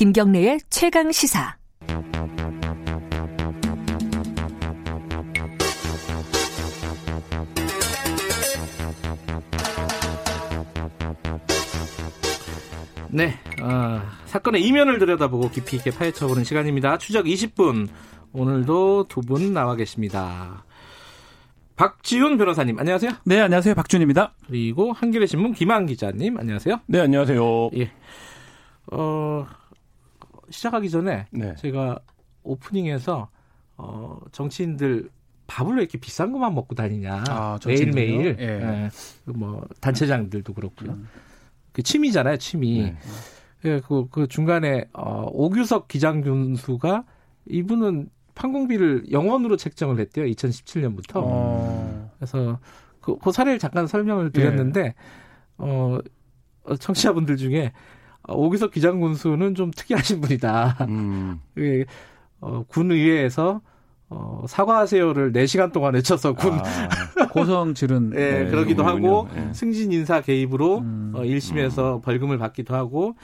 김경래의 최강 시사. 네, 어, 사건의 이면을 들여다보고 깊이 있게 파헤쳐보는 시간입니다. 추적 20분. 오늘도 두 분 나와 계십니다. 박지훈 변호사님, 안녕하세요. 네, 안녕하세요. 박준입니다. 그리고 한겨레 신문 김한 기자님, 안녕하세요. 네, 안녕하세요. 예. 어, 시작하기 전에 네. 제가 오프닝에서 어, 정치인들 밥을 왜 이렇게 비싼 것만 먹고 다니냐. 아, 매일 매일. 정치인들요? 예. 예. 그뭐 단체장들도 그렇고요. 그 취미잖아요, 취미. 네. 예, 그, 그 중간에 어, 오규석 기장군수가 이분은 판공비를 영원으로 책정을 했대요. 2017년부터. 어. 그래서 그, 그 사례를 잠깐 설명을 드렸는데 어, 어, 청취자분들 중에 어, 오규석 기장군수는 좀 특이하신 분이다. 음. 그, 어, 군의회에서 어, 사과하세요를 4시간 동안 외쳐서 군 아, 고성 지른 예, 네, 그러기도 하고. 네. 승진 인사 개입으로 음. 어, 1심에서 벌금을 받기도 하고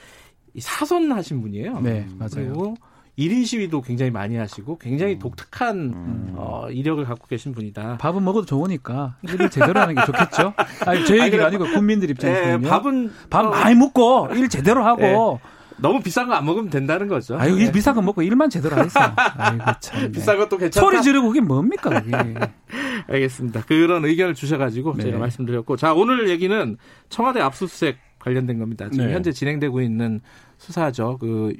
이 사선하신 분이에요. 네, 맞아요. 그리고 1인 시위도 굉장히 많이 하시고 굉장히 독특한 음. 어, 이력을 갖고 계신 분이다. 밥은 먹어도 좋으니까 일을 제대로 하는 게 좋겠죠. 아니, 제 얘기가 아니고 국민들 예, 입장에서는요. 밥은 밥 어, 많이 먹고 일 제대로 하고 너무 비싼 거 안 먹으면 된다는 거죠. 아유, 예. 이 비싼 거 먹고 일만 제대로 하겠어. 아이고 참. 네. 비싼 것도 괜찮다. 소리 지르고 그게 뭡니까 그게. 알겠습니다. 그런 의견을 주셔가지고 네. 제가 말씀드렸고, 자 오늘 얘기는 청와대 압수수색 관련된 겁니다. 지금 네. 현재 진행되고 있는 수사죠. 그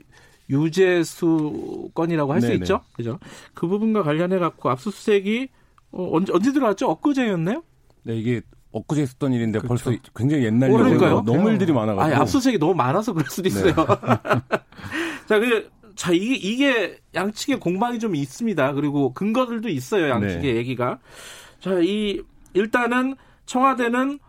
유재수 건이라고 할 수. 있죠, 그죠? 그 부분과 관련해 갖고 압수수색이 어, 언제 언제 들어왔죠? 엊그제였나요? 네, 이게 엊그제 있었던 일인데 그렇죠. 벌써 굉장히 옛날 어, 일이라서 그러니까요. 너무 일들이 많아가지고. 아, 압수수색이 너무 많아서 그럴 수도 있어요. 자, 그, 자, 이게, 이게 양측의 공방이 좀 있습니다. 그리고 근거들도 있어요. 양측의 네. 얘기가. 자, 이, 일단은 청와대는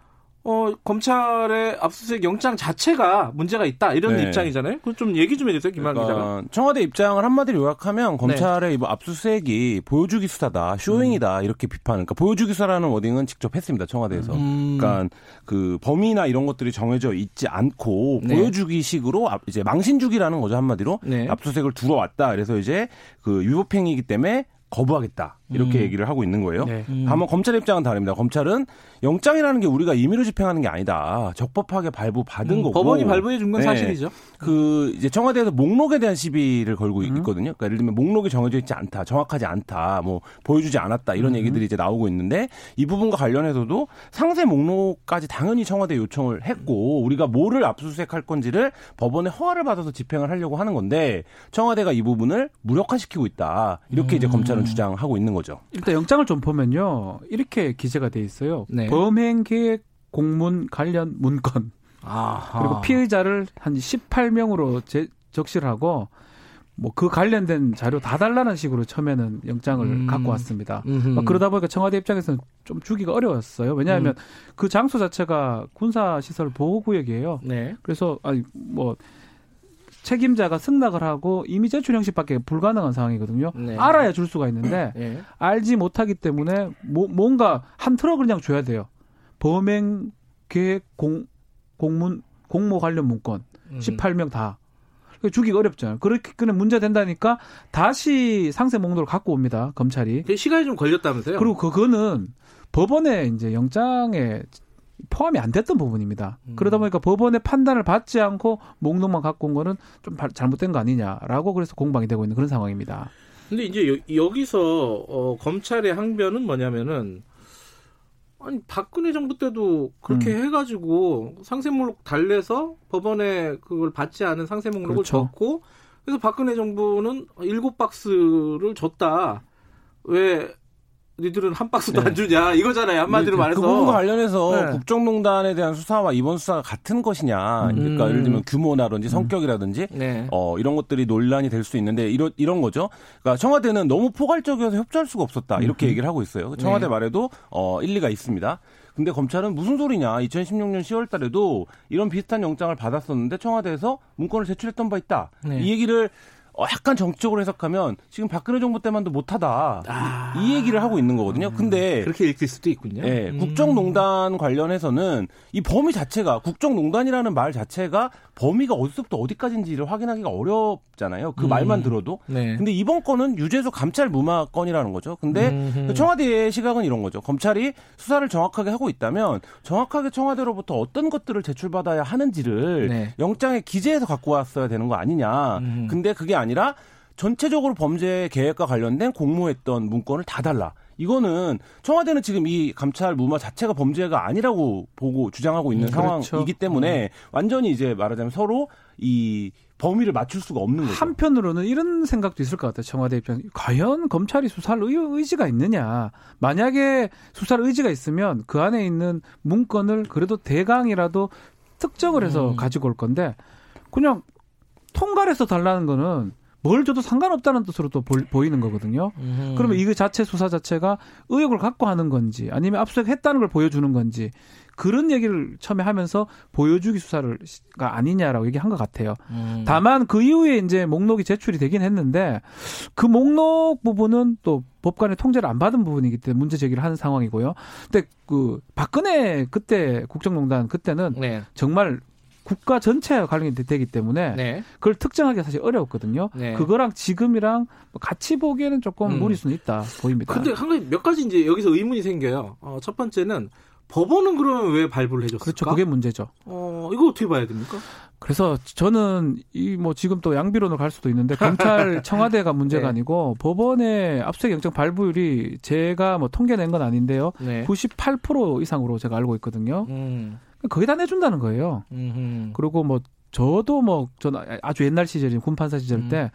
어, 검찰의 압수수색 영장 자체가 문제가 있다. 이런 네. 입장이잖아요. 그좀 얘기 좀 해주세요, 김한 기자가. 그러니까 청와대 입장을 한마디로 요약하면 네. 검찰의 이번 압수수색이 보여주기 수사다, 쇼잉이다 이렇게 비판. 그러니까 보여주기 수사라는 워딩은 직접 했습니다 청와대에서. 음. 그러니까 그 범위나 이런 것들이 정해져 있지 않고 네. 보여주기식으로 압- 이제 망신주기라는 거죠 한마디로 네. 압수수색을 들어왔다. 그래서 이제 그 위법행위이기 때문에 거부하겠다 이렇게 음. 얘기를 하고 있는 거예요. 네. 다만 검찰 입장은 다릅니다. 검찰은 영장이라는 게 우리가 임의로 집행하는 게 아니다. 적법하게 발부 받은 음, 거고. 법원이 발부해 준건 네. 사실이죠. 그 이제 청와대에서 목록에 대한 시비를 걸고 있거든요. 그러니까 예를 들면 목록이 정해져 있지 않다, 정확하지 않다, 뭐 보여주지 않았다 이런 얘기들이 이제 나오고 있는데 이 부분과 관련해서도 상세 목록까지 당연히 청와대 요청을 했고 우리가 뭐를 압수수색할 건지를 법원의 허가를 받아서 집행을 하려고 하는 건데 청와대가 이 부분을 무력화시키고 있다 이렇게 이제 검찰은 주장하고 있는 거죠. 일단 영장을 좀 보면요. 이렇게 기재가 돼 있어요. 네. 범행 계획 공문 관련 문건. 아하. 그리고 피의자를 한 18명으로 제, 적시를 하고 뭐 그 관련된 자료 다 달라는 식으로 처음에는 영장을 음. 갖고 왔습니다. 그러다 보니까 청와대 입장에서는 좀 주기가 어려웠어요. 왜냐하면 음. 그 장소 자체가 군사 시설 보호 구역이에요. 네. 그래서 아니 뭐 책임자가 승낙을 하고 이미 제출 형식밖에 불가능한 상황이거든요. 네. 알아야 줄 수가 있는데 예. 알지 못하기 때문에 뭐, 뭔가 한 트럭을 그냥 줘야 돼요. 범행 계획 공, 공문 공모 관련 문건 음. 18명 다. 그러니까 주기가 어렵잖아요. 그렇게 그냥 문제 된다니까 다시 상세 목록을 갖고 옵니다. 검찰이. 그 시간이 좀 걸렸다면서요? 그리고 그거는 법원에 이제 영장에 포함이 안 됐던 부분입니다. 음. 그러다 보니까 법원의 판단을 받지 않고 목록만 갖고 온 거는 좀 바- 잘못된 거 아니냐라고 그래서 공방이 되고 있는 그런 상황입니다. 근데 이제 여, 기서 어, 검찰의 항변은 뭐냐면은 아니 박근혜 정부 때도 그렇게 음. 해가지고 상세 목록 달래서 법원에 그걸 받지 않은 상세 목록을 그렇죠. 줬고 그래서 박근혜 정부는 일곱 박스를 줬다. 왜 니들은 한 박스도 네. 안 주냐 이거잖아요 한마디로 네, 말해서. 그 부분과 관련해서 네. 국정농단에 대한 수사와 이번 수사가 같은 것이냐. 그러니까 음. 예를 들면 규모라든지 성격이라든지 네. 어, 이런 것들이 논란이 될 수 있는데 이런 이런 거죠. 그러니까 청와대는 너무 포괄적이어서 협조할 수가 없었다. 이렇게 얘기를 하고 있어요. 청와대 네. 말에도 어, 일리가 있습니다. 근데 검찰은 무슨 소리냐? 2016년 10월 달에도 이런 비슷한 영장을 받았었는데 청와대에서 문건을 제출했던 바 있다. 네. 이 얘기를 어, 약간 정치적으로 해석하면 지금 박근혜 정부 때만도 못하다 아. 이 얘기를 하고 있는 거거든요. 근데 그렇게 읽힐 수도 있군요. 예, 음. 국정농단 관련해서는 이 범위 자체가 국정농단이라는 말 자체가 범위가 어디서부터 어디까지인지를 확인하기가 어렵잖아요. 그 음. 말만 들어도. 네. 근데 이번 건은 유죄소 감찰 무마 건이라는 거죠. 근데 음흠. 청와대의 시각은 이런 거죠. 검찰이 수사를 정확하게 하고 있다면 정확하게 청와대로부터 어떤 것들을 제출받아야 하는지를 네. 영장에 기재해서 갖고 왔어야 되는 거 아니냐. 음. 근데 그게 아니 라 전체적으로 범죄 계획과 관련된 공모했던 문건을 다 달라. 이거는 청와대는 지금 이 감찰 무마 자체가 범죄가 아니라고 보고 주장하고 있는 음, 그렇죠. 상황이기 때문에 완전히 이제 말하자면 서로 이 범위를 맞출 수가 없는 거죠. 한편으로는 이런 생각도 있을 것 같아요. 청와대 입장. 과연 검찰이 수사할 의, 의지가 있느냐. 만약에 수사할 의지가 있으면 그 안에 있는 문건을 그래도 대강이라도 특정을 해서 음. 가지고 올 건데 그냥 통과를 해서 달라는 거는 뭘 줘도 상관없다는 뜻으로 또 보, 보이는 거거든요. 음. 그러면 이거 자체 수사 자체가 의혹을 갖고 하는 건지 아니면 압수수색했다는 걸 보여주는 건지 그런 얘기를 처음에 하면서 보여주기 수사를가 아니냐라고 얘기한 것 같아요. 음. 다만 그 이후에 이제 목록이 제출이 되긴 했는데 그 목록 부분은 또 법관의 통제를 안 받은 부분이기 때문에 문제 제기를 하는 상황이고요. 근데 그 박근혜 그때 국정농단 그때는 네. 정말 국가 전체와 관련이 되기 때문에 네. 그걸 특정하기가 사실 어려웠거든요. 네. 그거랑 지금이랑 같이 보기에는 조금 음. 무리수는 있다 보입니다. 근데 한 가지 몇 가지 이제 여기서 의문이 생겨요. 어, 첫 번째는 법원은 그러면 왜 발부를 해줬을까? 그렇죠. 그게 문제죠. 어, 이거 어떻게 봐야 됩니까? 그래서 저는 이 뭐 지금 또 양비론으로 갈 수도 있는데 검찰 청와대가 문제가 네. 아니고 법원의 압수수색 영장 발부율이 제가 뭐 통계낸 건 아닌데요. 네. 98% 이상으로 제가 알고 있거든요. 음. 거의 다 내준다는 거예요. 음. 그리고 뭐 저도 뭐 저는 아주 옛날 시절인 군판사 시절 음. 때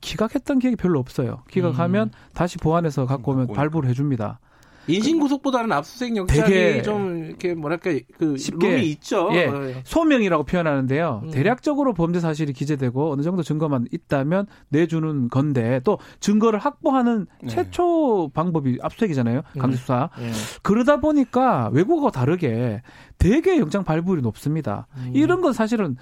기각했던 기억이 별로 없어요. 기각하면 다시 보완해서 갖고 오면 발부를 해줍니다. 인신구속보다는 압수수색 영장이 좀 이렇게 뭐랄까 그 쉽게, 룸이 있죠. 예. 어, 소명이라고 표현하는데요. 음. 대략적으로 범죄 사실이 기재되고 어느 정도 증거만 있다면 내주는 건데 또 증거를 확보하는 네. 최초 방법이 압수수색이잖아요. 음. 강제수사. 예. 그러다 보니까 외국과 다르게 되게 영장 발부율이 높습니다. 음. 이런 건 사실은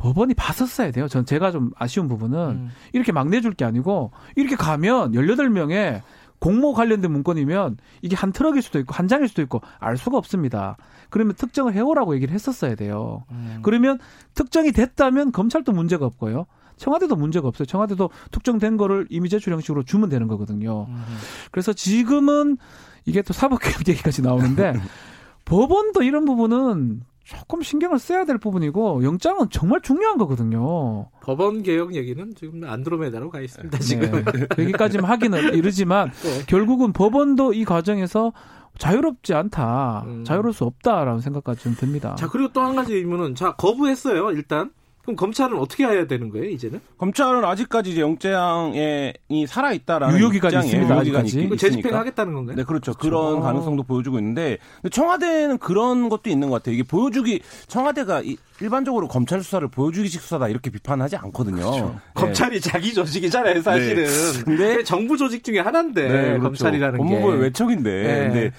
법원이 봤었어야 돼요. 전 제가 좀 아쉬운 부분은 음. 이렇게 막 내줄 게 아니고 이렇게 가면 18명의 공모 관련된 문건이면 이게 한 트럭일 수도 있고 한 장일 수도 있고 알 수가 없습니다. 그러면 특정을 해오라고 얘기를 했었어야 돼요. 음. 그러면 특정이 됐다면 검찰도 문제가 없고요. 청와대도 문제가 없어요. 청와대도 특정된 거를 이미 제출 형식으로 주면 되는 거거든요. 음. 그래서 지금은 이게 또 사법개혁 얘기까지 나오는데 법원도 이런 부분은 조금 신경을 써야 될 부분이고 영장은 정말 중요한 거거든요. 법원 개혁 얘기는 지금 안드로메다로 가 있습니다. 지금. 네. 여기까지만 하기는 이르지만 네. 결국은 법원도 이 과정에서 자유롭지 않다, 음. 자유로울 수 없다라는 생각까지 좀 듭니다. 자 그리고 또 한 가지 의문은 자 거부했어요 일단. 그럼 검찰은 어떻게 해야 되는 거예요 이제는? 검찰은 아직까지 이제 영장이 살아 있다라는 유효기간이 있습니다, 유효기간이. 재집행하겠다는 건가요? 네, 그렇죠. 그런 어. 가능성도 보여주고 있는데 근데 청와대는 그런 것도 있는 것 같아요. 이게 보여주기 청와대가 이- 일반적으로 검찰 수사를 보여주기식 수사다 이렇게 비판하지 않거든요. 네. 그렇죠. 검찰이 자기 조직이잖아요 사실은. 근데 그게 정부 조직 중에 하나인데 네, 그렇죠. 검찰이라는 게. 법무부의 외척인데. 네. 근데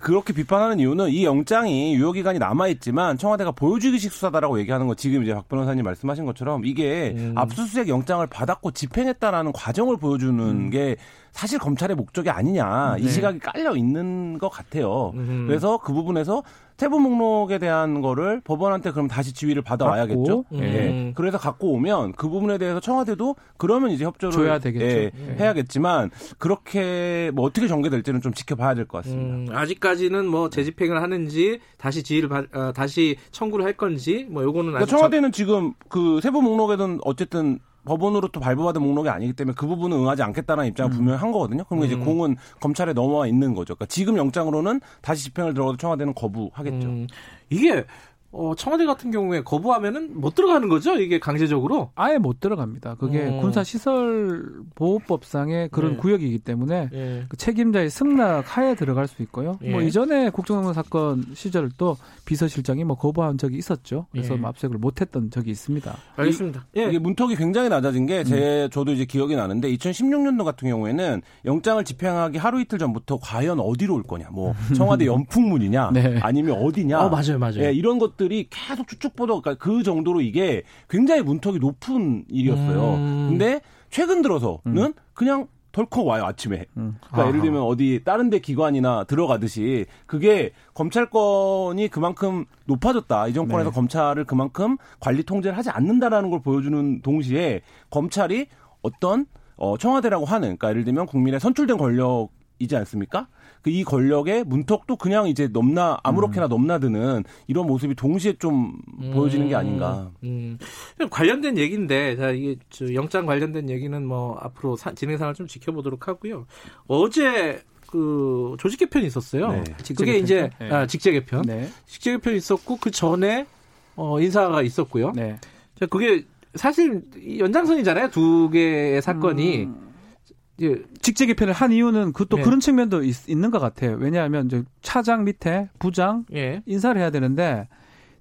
그렇게 비판하는 이유는 이 영장이 유효기간이 남아있지만 청와대가 보여주기식 수사다라고 얘기하는 거 지금 이제 박 변호사님 말씀하신 것처럼 이게 음. 압수수색 영장을 받았고 집행했다라는 과정을 보여주는 음. 게 사실 검찰의 목적이 아니냐 이 네. 시각이 깔려 있는 것 같아요. 음. 그래서 그 부분에서 세부 목록에 대한 거를 법원한테 그럼 다시 지위를 받아와야겠죠. 받고, 음. 예. 그래서 갖고 오면 그 부분에 대해서 청와대도 그러면 이제 협조를 줘야 되겠죠. 예, 예. 해야겠지만 그렇게 뭐 어떻게 전개될지는 좀 지켜봐야 될 것 같습니다. 음, 아직까지는 뭐 재집행을 하는지 다시 지위를 받, 어, 다시 청구를 할 건지 뭐 요거는 그러니까 아직 청와대는 지금 그 세부 목록에는 어쨌든 법원으로 또 발부받은 목록이 아니기 때문에 그 부분은 응하지 않겠다는 입장을 분명히 한 거거든요. 그러면 이제 음. 공은 검찰에 넘어와 있는 거죠. 그러니까 지금 영장으로는 다시 집행을 들어가도 청와대는 거부하겠죠. 음, 이게 어, 청와대 같은 경우에 거부하면은 못 들어가는 거죠? 이게 강제적으로? 아예 못 들어갑니다. 그게 어. 군사시설보호법상의 그런 네. 구역이기 때문에 예. 그 책임자의 승낙 하에 들어갈 수 있고요. 예. 뭐 이전에 국정농단 사건 시절 또 비서실장이 뭐 거부한 적이 있었죠. 그래서 예. 뭐 압색을 못 했던 적이 있습니다. 알겠습니다. 예. 이게 문턱이 굉장히 낮아진 게 음. 제 저도 이제 기억이 나는데 2016년도 같은 경우에는 영장을 집행하기 하루 이틀 전부터 과연 어디로 올 거냐, 뭐 청와대 연풍문이냐, 네. 아니면 어디냐, 어, 맞아요, 맞아요. 예, 이런 것 들이 계속 쭉쭉 뻗어 그러니까 그 정도로 이게 굉장히 문턱이 높은 일이었어요. 음. 근데 최근 들어서는 음. 그냥 덜컥 와요 아침에. 음. 그러니까 아하. 예를 들면 어디 다른 데 기관이나 들어가듯이 그게 검찰권이 그만큼 높아졌다. 이 정권에서 네. 검찰을 그만큼 관리 통제를 하지 않는다라는 걸 보여주는 동시에 검찰이 어떤 어 청와대라고 하는 그러니까 예를 들면 국민의 선출된 권력이지 않습니까? 그이 권력의 문턱도 그냥 이제 넘나 아무렇게나 음. 넘나드는 이런 모습이 동시에 좀 보여지는 게 아닌가. 음, 관련된 얘기인데, 자, 이게 저 영장 관련된 얘기는 뭐 앞으로 사- 진행 상황을 좀 지켜보도록 하고요. 어제 그 조직 개편이 있었어요. 네. 그게 이제 개편이죠? 네. 아, 직제 개편. 네. 직제 개편이 있었고 그 전에 어, 인사가 있었고요. 네. 자, 그게 사실 이 연장선이잖아요. 두 개의 사건이. 음. 이제 직제 개편을 한 이유는 그또 네. 그런 측면도 있, 는것 같아요. 왜냐하면 이제 차장 밑에 부장 예. 인사를 해야 되는데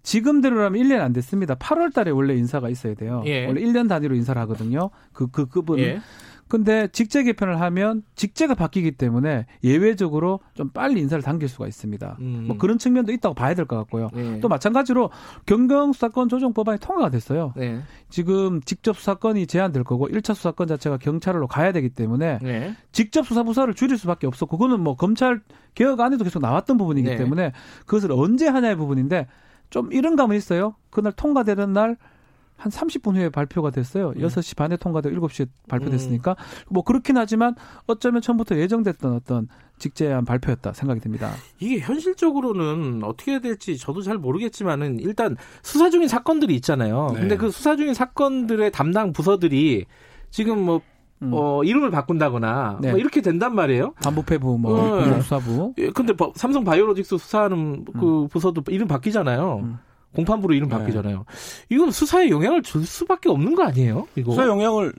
지금대로라면 1년 안 됐습니다. 8월 달에 원래 인사가 있어야 돼요. 예. 원래 1년 단위로 인사를 하거든요. 그, 그, 그분은. 예. 근데 직제 개편을 하면 직제가 바뀌기 때문에 예외적으로 좀 빨리 인사를 당길 수가 있습니다. 음. 뭐 그런 측면도 있다고 봐야 될 것 같고요. 예. 또 마찬가지로 경경 수사권 조정 법안이 통과가 됐어요. 네. 지금 직접 수사권이 제한될 거고 1차 수사권 자체가 경찰로 가야 되기 때문에 네. 직접 수사 부서를 줄일 수밖에 없었고 그거는 뭐 검찰 개혁 안에도 계속 나왔던 부분이기 네. 때문에 그것을 언제 하냐의 부분인데 좀 이런 감은 있어요. 그날 통과되는 날 한 30분 후에 발표가 됐어요. 음. 6시 반에 통과되고 7시에 발표됐으니까 뭐 그렇긴 하지만 어쩌면 처음부터 예정됐던 어떤 직제한 발표였다 생각이 듭니다. 이게 현실적으로는 어떻게 해야 될지 저도 잘 모르겠지만은 일단 수사 중인 사건들이 있잖아요. 네. 근데 그 수사 중인 사건들의 담당 부서들이 지금 뭐 음. 어, 이름을 바꾼다거나 네. 뭐 이렇게 된단 말이에요. 반부패부 뭐 네. 수사부 예, 근데 버- 삼성 바이오로직스 수사하는 그 부서도 이름 바뀌잖아요. 음. 공판부로 이름 네. 바뀌잖아요. 이건 수사에 영향을 줄 수밖에 없는 거 아니에요? 이거. 수사 영향을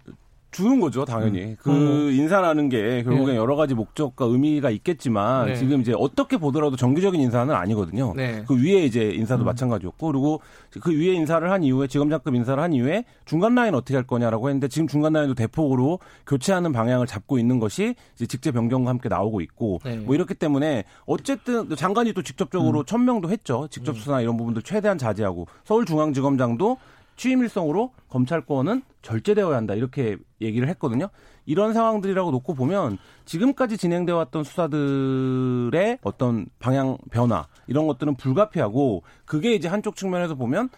주는 거죠, 당연히. 그 음. 인사라는 게 결국엔 네. 여러 가지 목적과 의미가 있겠지만 네. 지금 이제 어떻게 보더라도 정규적인 인사는 아니거든요. 네. 그 위에 이제 인사도 음. 마찬가지였고 그리고 그 위에 인사를 한 이후에 지검장급 인사를 한 이후에 중간 라인 어떻게 할 거냐라고 했는데 지금 중간 라인도 대폭으로 교체하는 방향을 잡고 있는 것이 이제 직제 변경과 함께 나오고 있고 네. 뭐 이렇기 때문에 어쨌든 장관이 또 직접적으로 천명도 했죠. 직접 수사나 이런 부분들 최대한 자제하고 서울중앙지검장도 취임 일성으로 검찰권은 절제되어야 한다 이렇게 얘기를 했거든요. 이런 상황들이라고 놓고 보면 지금까지 진행되어 왔던 수사들의 어떤 방향 변화 이런 것들은 불가피하고 그게 이제 한쪽 측면에서 보면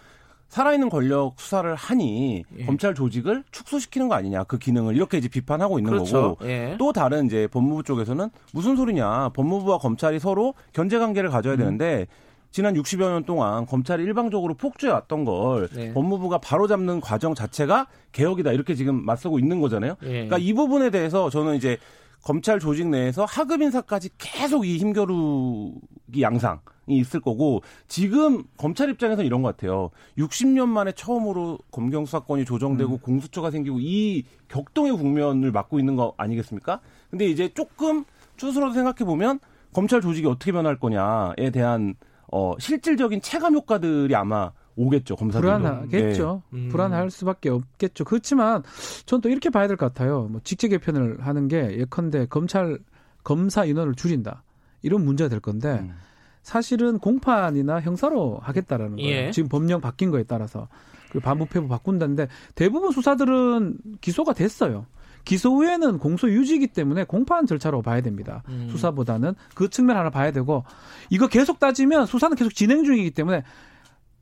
살아있는 권력 수사를 하니 예. 검찰 조직을 축소시키는 거 아니냐 그 기능을 이렇게 이제 비판하고 있는 그렇죠. 거고 예. 또 다른 이제 법무부 쪽에서는 무슨 소리냐 법무부와 검찰이 서로 견제 관계를 가져야 되는데 지난 60여 년 동안 검찰이 일방적으로 폭주해 왔던 걸 네. 법무부가 바로잡는 과정 자체가 개혁이다 이렇게 지금 맞서고 있는 거잖아요. 예. 그러니까 이 부분에 대해서 저는 이제 검찰 조직 내에서 하급 인사까지 계속 이 힘겨루기 양상이 있을 거고 지금 검찰 입장에서는 이런 것 같아요. 60년 만에 처음으로 검경 수사권이 조정되고 공수처가 생기고 이 격동의 국면을 맞고 있는 거 아니겠습니까? 근데 이제 조금 추스러서 생각해 보면 검찰 조직이 어떻게 변할 거냐에 대한 어 실질적인 체감 효과들이 아마 오겠죠 검사들 불안하겠죠. 네. 음. 불안할 수밖에 없겠죠. 그렇지만 전 또 이렇게 봐야 될 것 같아요. 뭐 직제 개편을 하는 게 예컨대 검찰 검사 인원을 줄인다 이런 문제가 될 건데 음. 사실은 공판이나 형사로 하겠다라는 거예요. 예. 지금 법령 바뀐 거에 따라서 그리고 반부패부 바꾼다는데 대부분 수사들은 기소가 됐어요. 기소 후에는 공소 유지이기 때문에 공판 절차로 봐야 됩니다. 음. 수사보다는 그 측면 하나 봐야 되고 이거 계속 따지면 수사는 계속 진행 중이기 때문에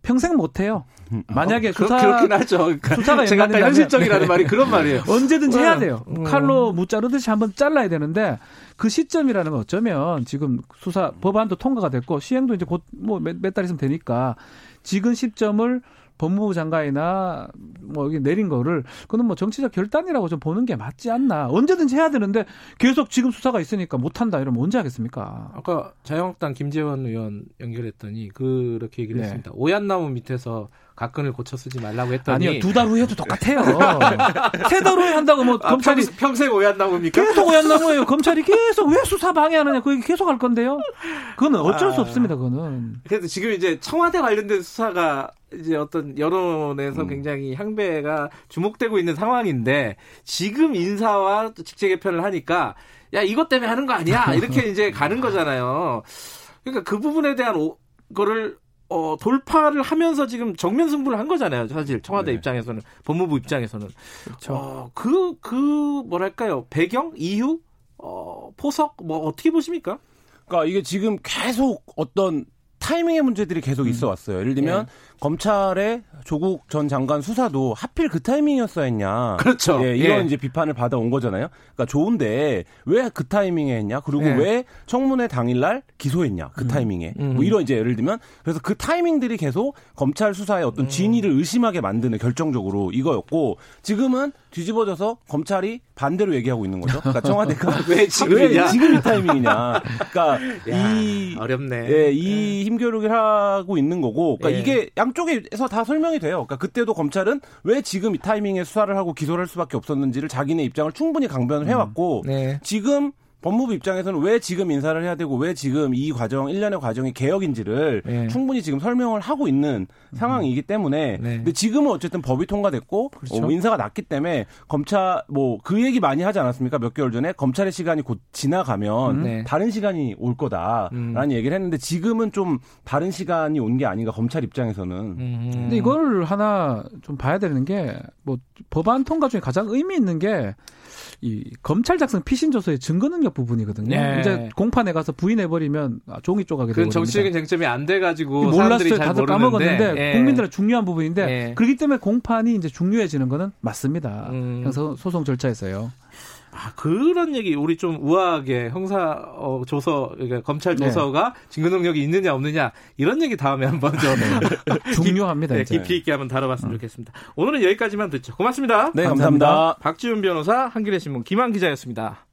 평생 못 해요. 만약에 그, 수사 그렇긴 하죠. 그러니까 수사가 제가 아까 연관된다면- 현실적이라는 말이 그런 말이에요. 언제든지 해야 음. 돼요. 음. 칼로 무 자르듯이 한번 잘라야 되는데 그 시점이라는 건 어쩌면 지금 수사 법안도 통과가 됐고 시행도 이제 곧 뭐 몇달 있으면 되니까 지금 시점을 법무부 장관이나 뭐 여기 내린 거를 그는 뭐 정치적 결단이라고 좀 보는 게 맞지 않나. 언제든지 해야 되는데 계속 지금 수사가 있으니까 못 한다 이러면 언제 하겠습니까? 아까 자유한국당 김재원 의원 연결했더니 그렇게 얘기를 네. 했습니다. 오얏나무 밑에서 각근을 고쳐 쓰지 말라고 했더니 아니요 두 달 후에 도 똑같아요. 세 달 후에 한다고 뭐 아, 검찰이 평생, 평생 오얏나무입니까? 계속 오얏나무예요. 검찰이 계속 왜 수사 방해하느냐. 그 얘기 계속 할 건데요. 그거는 어쩔 수 아. 없습니다. 그거는. 그래도 지금 이제 청와대 관련된 수사가 이제 어떤 여론에서 음. 굉장히 향배가 주목되고 있는 상황인데 지금 인사와 직제 개편을 하니까 야 이것 때문에 하는 거 아니야 이렇게 이제 가는 거잖아요. 그러니까 그 부분에 대한 오, 거를 어, 돌파를 하면서 지금 정면 승부를 한 거잖아요. 사실 청와대 네. 입장에서는 법무부 입장에서는 그렇죠. 어, 그, 그, 뭐랄까요. 배경, 이유, 어, 포석, 뭐, 어떻게 보십니까? 그러니까 이게 지금 계속 어떤 타이밍의 문제들이 계속 음. 있어 왔어요. 예를 들면 예. 검찰의 조국 전 장관 수사도 하필 그 타이밍이었어야 했냐. 그렇죠. 예, 이런 예. 이제 비판을 받아온 거잖아요. 그러니까 좋은데 왜 그 타이밍에 했냐? 그리고 예. 왜 청문회 당일날 기소했냐? 그 타이밍에. 음. 뭐 이런 이제 예를 들면 그래서 그 타이밍들이 계속 검찰 수사의 어떤 음. 진위를 의심하게 만드는 결정적으로 이거였고 지금은 뒤집어져서 검찰이 반대로 얘기하고 있는 거죠. 그러니까 청와대가 왜 지금이냐? 왜 지금 이 타이밍이냐? 그러니까 야, 이 어렵네. 예, 이 힘겨루기를 하고 있는 거고, 그러니까 예. 이게 양 쪽에서 다 설명이 돼요. 그러니까 그때도 검찰은 왜 지금 이 타이밍에 수사를 하고 기소를 할 수밖에 없었는지를 자기네 입장을 충분히 강변을 해왔고, 네. 지금 법무부 입장에서는 왜 지금 인사를 해야 되고 왜 지금 이 과정 일련의 과정이 개혁인지를 네. 충분히 지금 설명을 하고 있는 상황이기 때문에 네. 근데 지금은 어쨌든 법이 통과됐고 그렇죠. 어, 인사가 났기 때문에 검찰 뭐 그 얘기 많이 하지 않았습니까 몇 개월 전에 검찰의 시간이 곧 지나가면 네. 다른 시간이 올 거다라는 음. 얘기를 했는데 지금은 좀 다른 시간이 온 게 아닌가 검찰 입장에서는 음. 근데 이걸 하나 좀 봐야 되는 게 뭐 법안 통과 중에 가장 의미 있는 게이 검찰 작성 피신 조서의 증거 능력 부분이거든요. 네. 이제 공판에 가서 부인해 버리면 종이 쪼가게 그건 되거든요. 정치적인 쟁점이 안 돼 가지고 몰랐어요. 사람들이 잘 다들 까먹었는데 예. 국민들의 중요한 부분인데 예. 그렇기 때문에 공판이 이제 중요해지는 거는 맞습니다. 음. 그래서 소송 절차에서요. 아, 그런 얘기 우리 좀 우아하게 형사 어, 조서 그러니까 검찰 네. 조서가 증거 능력이 있느냐 없느냐 이런 얘기 다음에 한번 좀 중요합니다. 네, 이제. 깊이 있게 한번 다뤄봤으면 좋겠습니다. 오늘은 여기까지만 듣죠. 고맙습니다. 네 감사합니다. 감사합니다. 박지훈 변호사, 한겨레 신문 김한 기자였습니다.